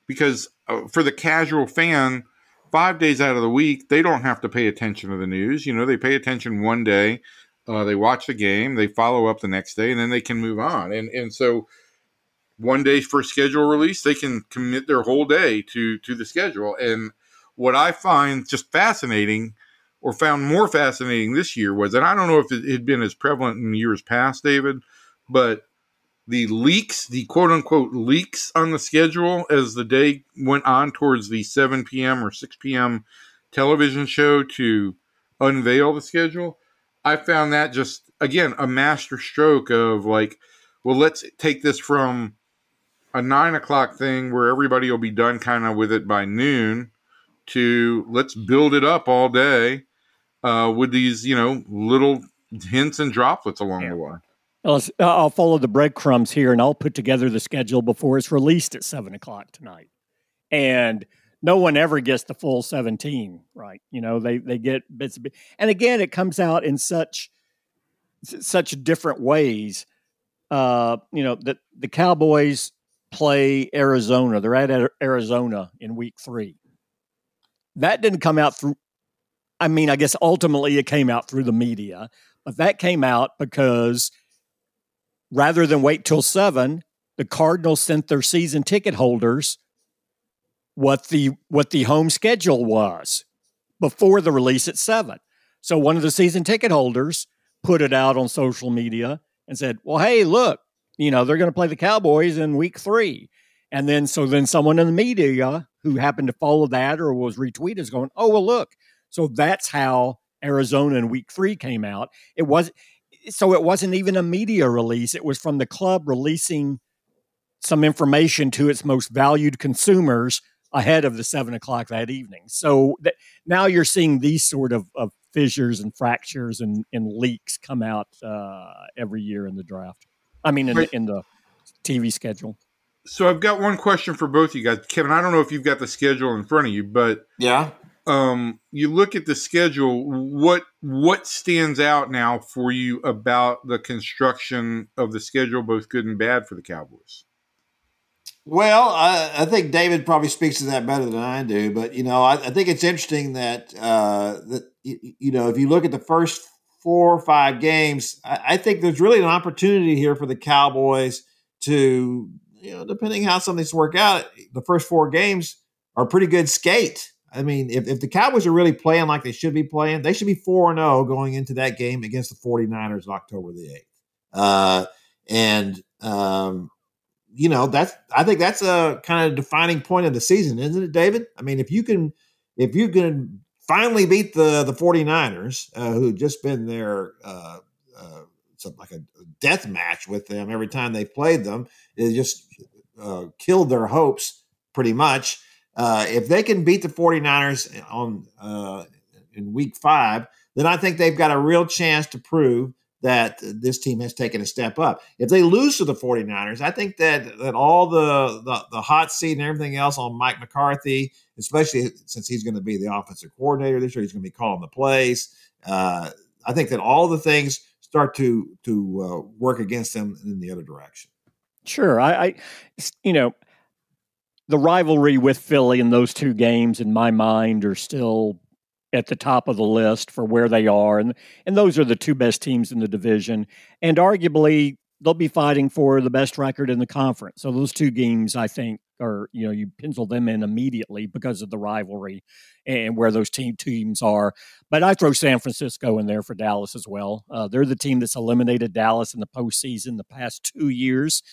S3: because uh, for the casual fan five days out of the week they don't have to pay attention to the news. You know they pay attention one day uh, they watch the game they follow up the next day and then they can move on. And and so one day for schedule release they can commit their whole day to to the schedule. And what i find just fascinating or found more fascinating this year was and i don't know if it had been as prevalent in years past david but the leaks, the quote unquote leaks on the schedule as the day went on towards the 7 p.m. or 6 p.m. television show to unveil the schedule. I found that just, again, a master stroke of like, well, let's take this from a nine o'clock thing where everybody will be done kind of with it by noon to let's build it up all day uh, with these, you know, little hints and droplets along yeah. the way.
S4: I'll follow the breadcrumbs here and I'll put together the schedule before it's released at seven o'clock tonight. And no one ever gets the full 17, right? You know, they, they get bits, bits. And again, it comes out in such, such different ways. Uh, you know, that the Cowboys play Arizona. They're at Arizona in week three. That didn't come out through, I mean, I guess ultimately it came out through the media, but that came out because rather than wait till seven, the Cardinals sent their season ticket holders what the what the home schedule was before the release at seven. So one of the season ticket holders put it out on social media and said, "Well, hey, look, you know they're going to play the Cowboys in Week three. And then so then someone in the media who happened to follow that or was retweeted is going, "Oh, well, look." So that's how Arizona in Week three came out. It was so it wasn't even a media release. It was from the club releasing some information to its most valued consumers ahead of the seven o'clock that evening. So that now you're seeing these sort of, of fissures and fractures and, and leaks come out uh, every year in the draft. I mean, in, right. in the TV schedule.
S3: So I've got one question for both you guys, Kevin. I don't know if you've got the schedule in front of you, but
S2: yeah,
S3: um, you look at the schedule, what what stands out now for you about the construction of the schedule, both good and bad for the Cowboys?
S2: Well, I, I think David probably speaks to that better than I do, but you know, I, I think it's interesting that uh, that you know if you look at the first four or five games, I, I think there's really an opportunity here for the Cowboys to you know, depending how some of these work out, the first four games are pretty good skate. I mean, if, if the Cowboys are really playing like they should be playing, they should be 4 0 going into that game against the 49ers on October the 8th. Uh, and, um, you know, that's, I think that's a kind of defining point of the season, isn't it, David? I mean, if you can, if you can finally beat the, the 49ers, uh, who just been there, uh, uh, like a death match with them every time they played them, it just uh, killed their hopes pretty much. Uh, if they can beat the 49ers on uh, in week five, then I think they've got a real chance to prove that this team has taken a step up. If they lose to the 49ers, I think that that all the, the, the hot seat and everything else on Mike McCarthy, especially since he's going to be the offensive coordinator this year, he's going to be calling the plays. Uh, I think that all the things start to to uh, work against them in the other direction.
S4: Sure, I, I you know the rivalry with Philly in those two games in my mind are still at the top of the list for where they are. And and those are the two best teams in the division. And arguably they'll be fighting for the best record in the conference. So those two games i think are you know you pencil them in immediately because of the rivalry and where those team teams are. But i throw san francisco in there for dallas as well. Uh, they're the team that's eliminated dallas in the postseason the past two years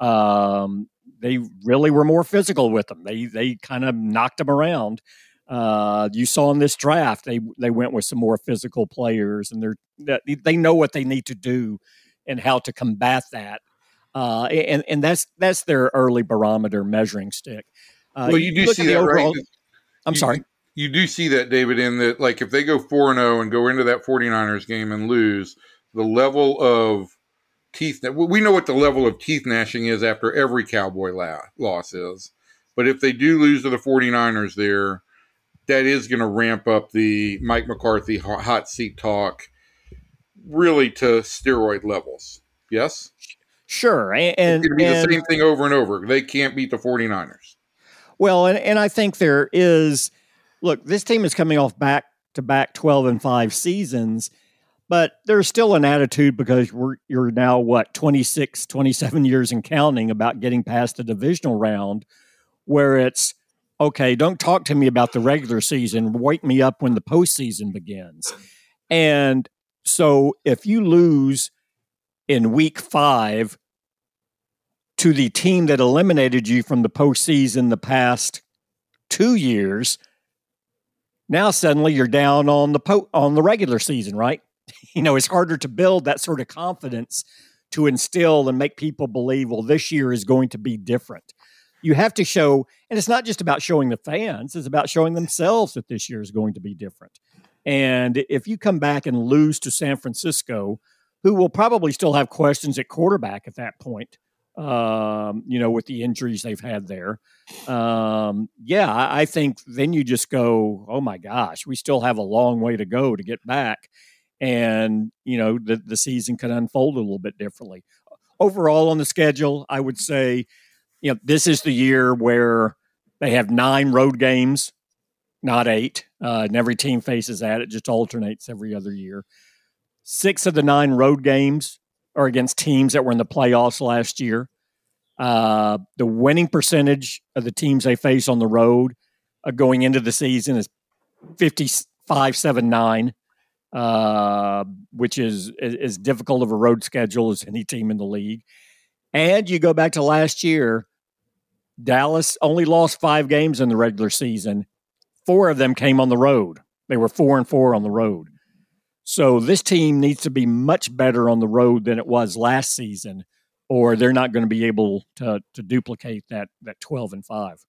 S4: um, they really were more physical with them they they kind of knocked them around uh, you saw in this draft they they went with some more physical players, and they're they know what they need to do and how to combat that. Uh, and and that's that's their early barometer measuring stick.
S3: Uh, well, you do see that, overall, right?
S4: I'm
S3: you,
S4: sorry.
S3: You do see that, David, in that like if they go four and zero and go into that 49ers game and lose, the level of teeth we know what the level of teeth gnashing is after every Cowboy la- loss is. But if they do lose to the 49ers there, that is going to ramp up the Mike McCarthy hot seat talk really to steroid levels. Yes?
S4: Sure. And, and
S3: it's going to be and, the same thing over and over. They can't beat the 49ers.
S4: Well, and, and I think there is look, this team is coming off back to back 12 and 5 seasons, but there's still an attitude because you're now what 26, 27 years and counting about getting past the divisional round where it's okay, don't talk to me about the regular season. Wake me up when the postseason begins. And so if you lose in week five to the team that eliminated you from the postseason the past two years, now suddenly you're down on the po- on the regular season, right? (laughs) You know, it's harder to build that sort of confidence to instill and make people believe, well, this year is going to be different you have to show, and it's not just about showing the fans, it's about showing themselves that this year is going to be different. And if you come back and lose to San Francisco, who will probably still have questions at quarterback at that point, um, you know, with the injuries they've had there. Um, yeah, I, I, think then you just go, oh my gosh, we still have a long way to go to get back. And, you know, the, the season could unfold a little bit differently. Overall on the schedule, I would say you know, this is the year where they have nine road games, not eight. Uh, and every team faces that. It just alternates every other year. Six of the nine road games are against teams that were in the playoffs last year. Uh, the winning percentage of the teams they face on the road uh, going into the season is 55 7 9, uh, which is as difficult of a road schedule as any team in the league. And you go back to last year, Dallas only lost five games in the regular season. Four of them came on the road. They were four and four on the road. So this team needs to be much better on the road than it was last season, or they're not going to be able to to duplicate that that twelve and five.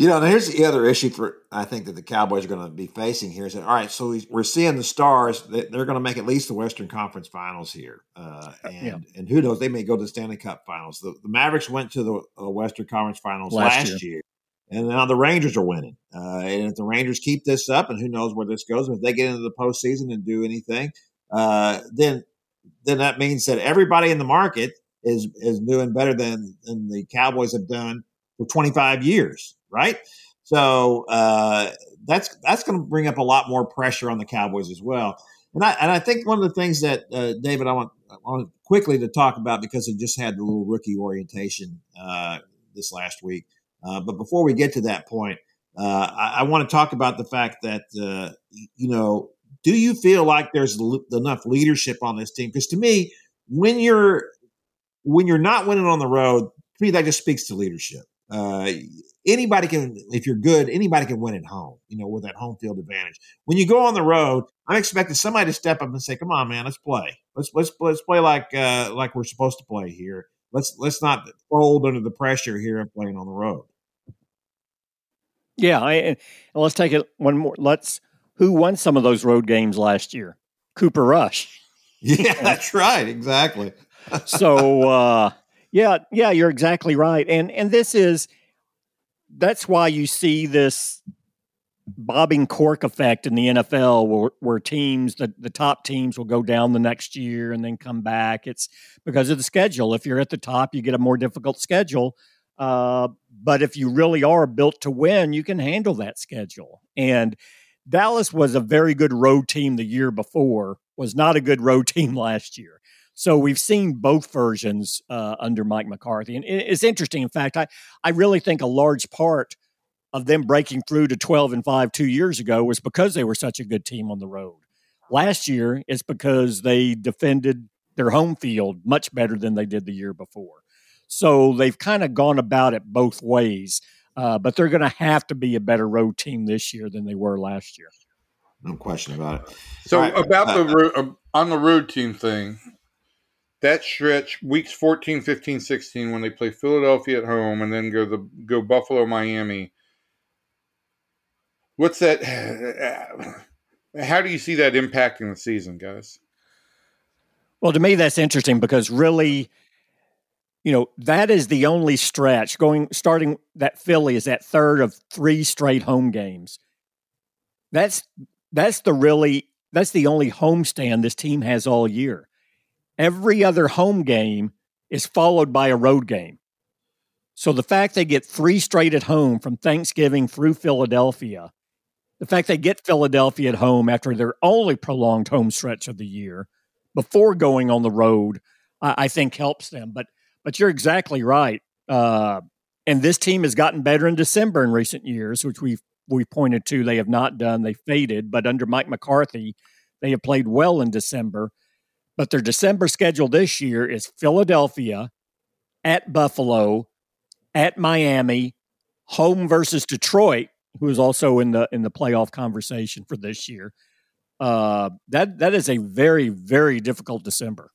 S2: You know, here's the other issue for I think that the Cowboys are going to be facing here is that all right, so we're seeing the stars that they're going to make at least the Western Conference Finals here, uh, uh, and yeah. and who knows they may go to the Stanley Cup Finals. The, the Mavericks went to the uh, Western Conference Finals last, last year. year. and now the Rangers are winning. Uh, and if the Rangers keep this up, and who knows where this goes, if they get into the postseason and do anything, uh, then then that means that everybody in the market is is doing better than than the Cowboys have done for 25 years right? So uh, that's that's going to bring up a lot more pressure on the Cowboys as well. And I and I think one of the things that uh, David I want, I want quickly to talk about because he just had the little rookie orientation uh, this last week. Uh, but before we get to that point, uh, I, I, want to talk about the fact that uh, you know, do you feel like there's l- enough leadership on this team? Because to me, when you're when you're not winning on the road, to me that just speaks to leadership. Uh, anybody can, if you're good, anybody can win at home, you know, with that home field advantage. When you go on the road, I'm expecting somebody to step up and say, come on, man, let's play. Let's, let's, let's play like, uh, like we're supposed to play here. let's let's not fold under the pressure here of playing on the road.
S4: Yeah, I, and let's take it one more. Let's who won some of those road games last year? Cooper Rush. (laughs)
S2: Yeah, that's right. Exactly. (laughs)
S4: so uh, yeah, yeah, you're exactly right. And and this is that's why you see this bobbing cork effect in the NFL where, where teams the, the top teams will go down the next year and then come back. It's because of the schedule. If you're at the top, you get a more difficult schedule. Uh, but if you really are built to win, you can handle that schedule. And Dallas was a very good road team the year before, was not a good road (laughs) team last year. So we've seen both versions uh, under Mike McCarthy. And it's interesting. In fact, I, I really think a large part of them breaking through to 12 and 5 two years ago was because they were such a good team on the road. Last year, it's because they defended their home field much better than they did the year before. So they've kind of gone about it both ways. Uh, but they're going to have to be a better road team this year than they were last year.
S2: No question about it.
S3: So right. about uh, the road, uh, on the road team thing, that stretch weeks 14, 15, 16 when they play Philadelphia at home and then go the go Buffalo, Miami. What's that? (sighs) How do you see that impacting the season, guys?
S4: Well, to me, that's interesting because really, you know, that is the only stretch going starting that Philly is that third of three straight home games. That's that's the really that's the only homestand this team has all year. Every other home game is followed by a road game. So the fact they get three straight at home from Thanksgiving through Philadelphia, the fact they get Philadelphia at home after their only prolonged home stretch of the year before going on the road, I, I think helps them. But but you're exactly right. Uh, and this team has gotten better in December in recent years, which we've we pointed to. They have not done. They faded, but under Mike McCarthy, they have played well in December. But their December schedule this year is Philadelphia, at Buffalo, at Miami, home versus Detroit, who is also in the in the playoff conversation for this year. Uh, that that is a very very difficult December.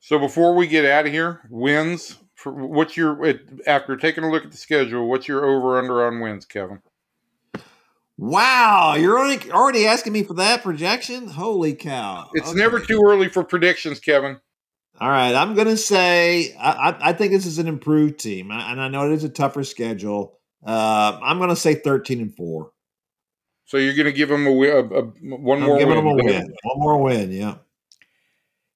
S3: So before we get out of here, wins. For, what's your after taking a look at the schedule? What's your over under on wins, Kevin?
S2: Wow, you're already already asking me for that projection. Holy cow!
S3: It's okay. never too early for predictions, Kevin.
S2: All right, I'm going to say I, I, think this is an improved team, and I know it is a tougher schedule. Uh, I'm going to say 13 and four.
S3: So you're going to give them a, a, a one
S2: I'm
S3: more
S2: giving
S3: win.
S2: them a win. One more win. Yeah.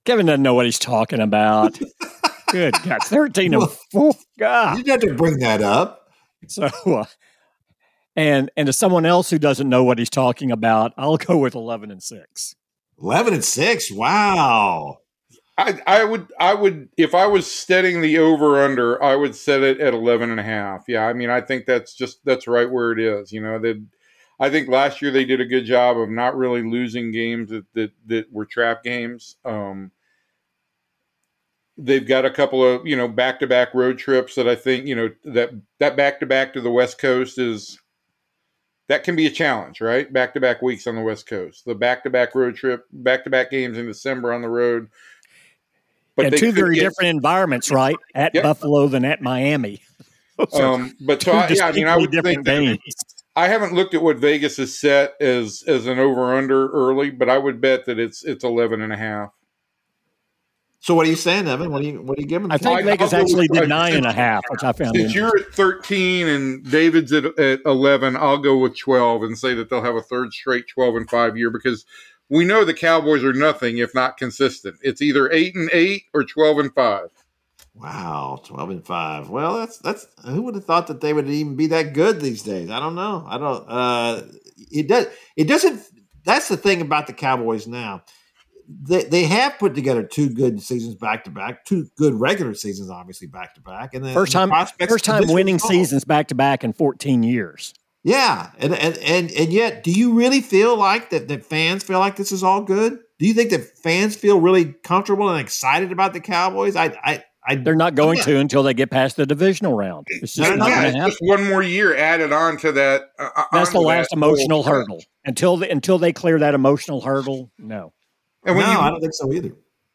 S4: Kevin doesn't know what he's talking about. (laughs) Good God, 13 and four. God,
S2: you got to bring that up.
S4: So. Uh, and and to someone else who doesn't know what he's talking about, I'll go with 11 and 6.
S2: 11 and 6. Wow.
S3: I, I would I would if I was setting the over under, I would set it at 11 and a half. Yeah, I mean I think that's just that's right where it is, you know. That I think last year they did a good job of not really losing games that that, that were trap games. Um, they've got a couple of you know back to back road trips that I think you know that that back to back to the West Coast is that can be a challenge, right? Back to back weeks on the West Coast, the back to back road trip, back to back games in December on the road.
S4: But and two very get, different environments, right? At yep. Buffalo than at Miami. (laughs)
S3: um, but so I, yeah, I mean, I would think that, I haven't looked at what Vegas has set as as an over under early, but I would bet that it's it's 11 and a half.
S2: So what are you saying, Evan? What are you what are you giving?
S4: I think Vegas actually did nine and a half, which I found.
S3: Since you're at thirteen and David's at, at eleven, I'll go with twelve and say that they'll have a third straight twelve and five year because we know the Cowboys are nothing if not consistent. It's either eight and eight or twelve and five.
S2: Wow, twelve and five. Well, that's that's who would have thought that they would even be that good these days? I don't know. I don't. Uh, it does. It doesn't. That's the thing about the Cowboys now they, they have put together two good seasons back to back, two good regular seasons, obviously back to back, and then
S4: first time first time winning seasons back to back in 14 years.
S2: Yeah, and, and and and yet, do you really feel like that? That fans feel like this is all good? Do you think that fans feel really comfortable and excited about the Cowboys? I, I, I
S4: they're not going to until they get past the divisional round.
S3: It's just, no, yeah, it's just one more year added on to that.
S4: Uh, That's the last emotional hurdle. Until the, until they clear that emotional hurdle, no.
S2: And when no, you, I don't think so either.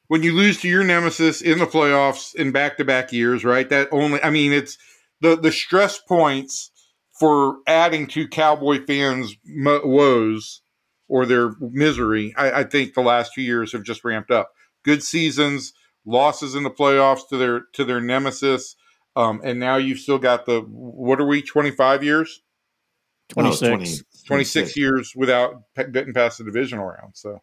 S3: when you lose to your nemesis in the playoffs in back to back years, right? That only, I mean, it's the the stress points for adding to Cowboy fans' woes or their misery. I, I think the last few years have just ramped up. Good seasons, losses in the playoffs to their to their nemesis, um, and now you've still got the what are we twenty five years?
S4: 26.
S2: No, 20
S3: 26 years without pe- getting past the divisional round. So,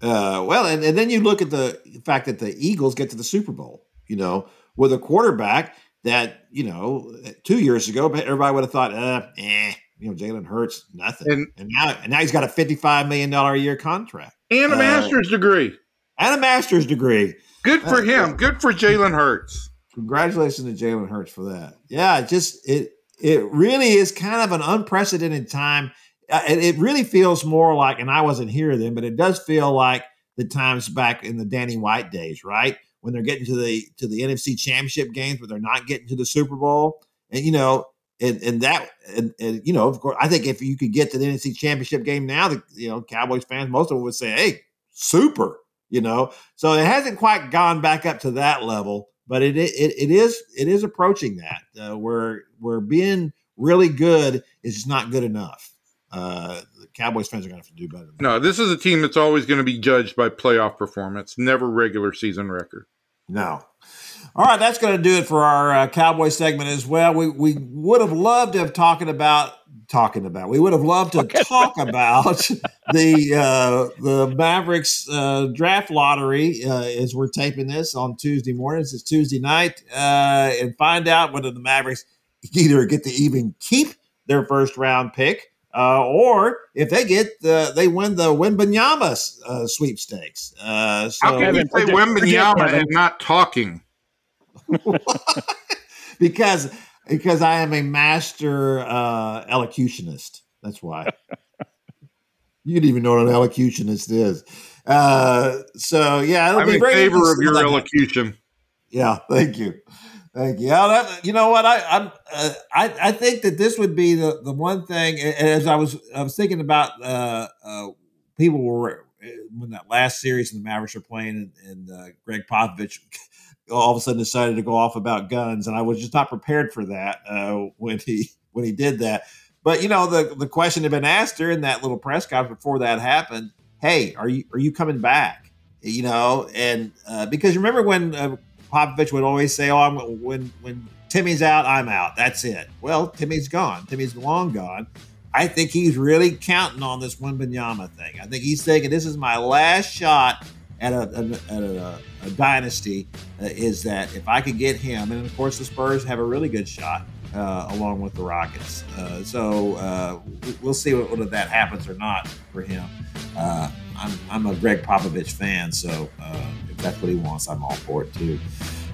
S2: Uh, well, and, and then you look at the fact that the Eagles get to the Super Bowl, you know, with a quarterback that, you know, two years ago, everybody would have thought, uh, eh, you know, Jalen Hurts, nothing.
S3: And-
S2: And, now, and now he's got a $55 million a year contract
S3: and a
S2: Uh,
S3: master's degree.
S2: and a master's degree.
S3: Good for
S2: uh,
S3: him. Good for Jalen Hurts.
S2: Congratulations to Jalen Hurts for that. Yeah, just it it really is kind of an unprecedented time. Uh, It, really feels more like, and I wasn't here then, but it does feel like the times back in the Danny White days, right? When they're getting to the to the NFC Championship games, but they're not getting to the Super Bowl, and you know, and and that, and, and you know, of course, I think if you could get to the NFC Championship game now, the you know Cowboys fans, most of them would say, "Hey, super," you know. So it hasn't quite gone back up to that level, but it it, it is it is approaching that. Uh, where where being really good is just not good enough. Uh, the Cowboys fans are going to have to do better. Than that.
S3: No, this is a team that's always going to be judged by playoff performance, never regular season record.
S2: No. All right, that's going to do it for our uh, Cowboy segment as well. We we would have loved to have talking about talking about. We would have loved to talk about (laughs) the uh, the Mavericks uh, draft lottery uh, as we're taping this on Tuesday mornings. It's Tuesday night, uh, and find out whether the Mavericks (laughs) either get to even keep their first round pick. Uh, or if they get the, they win the Wembanyama uh, sweepstakes. Uh, so
S3: How can you
S4: Kevin,
S3: say
S4: predict-
S3: Wembanyama
S4: predict, Kevin.
S3: and not talking? (laughs)
S2: because because I am a master uh, elocutionist. That's why. (laughs) you didn't even know what an elocutionist is. Uh, so yeah, it'll
S3: I'm
S2: be
S3: in favor of your
S2: to look at.
S3: elocution.
S2: Yeah, thank you, you. Yeah, that- you know what? I I'm, uh, I I think that this would be the the one thing. As I was I was thinking about uh, uh, people were when that last series in the Mavericks were playing, and, and uh, Gregg Popovich all of a sudden decided to go off about guns, and I was just not prepared for that uh, when he when he did that. But you know, the the question had been asked her in that little press conference before that happened. Hey, are you are you coming back? You know, and uh, because remember when uh, Popovich would always say, "Oh, I'm, when when Timmy's out, I'm out. That's it." Well, Timmy's gone. Timmy's long gone. I think he's really counting on this Wembanyama thing. I think he's thinking this is my last shot at a, a, at a, a dynasty. Uh, is that if I could get him, and of course the Spurs have a really good shot uh, along with the Rockets. Uh, so uh, we- we'll see whether that happens or not for him. Uh, I'm, I'm a Gregg Popovich fan, so uh, if that's what he wants, I'm all for it too.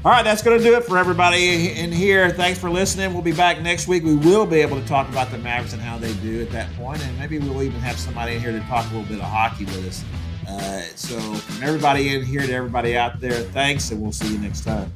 S2: All right, that's going to do it for everybody in here. Thanks for listening. We'll be back next week. We will be able to talk about the Mavericks and how they do at that point, and maybe we'll even have somebody in here to talk a little bit of hockey with us. Uh, so, from everybody in here to everybody out there, thanks, and we'll see you next time.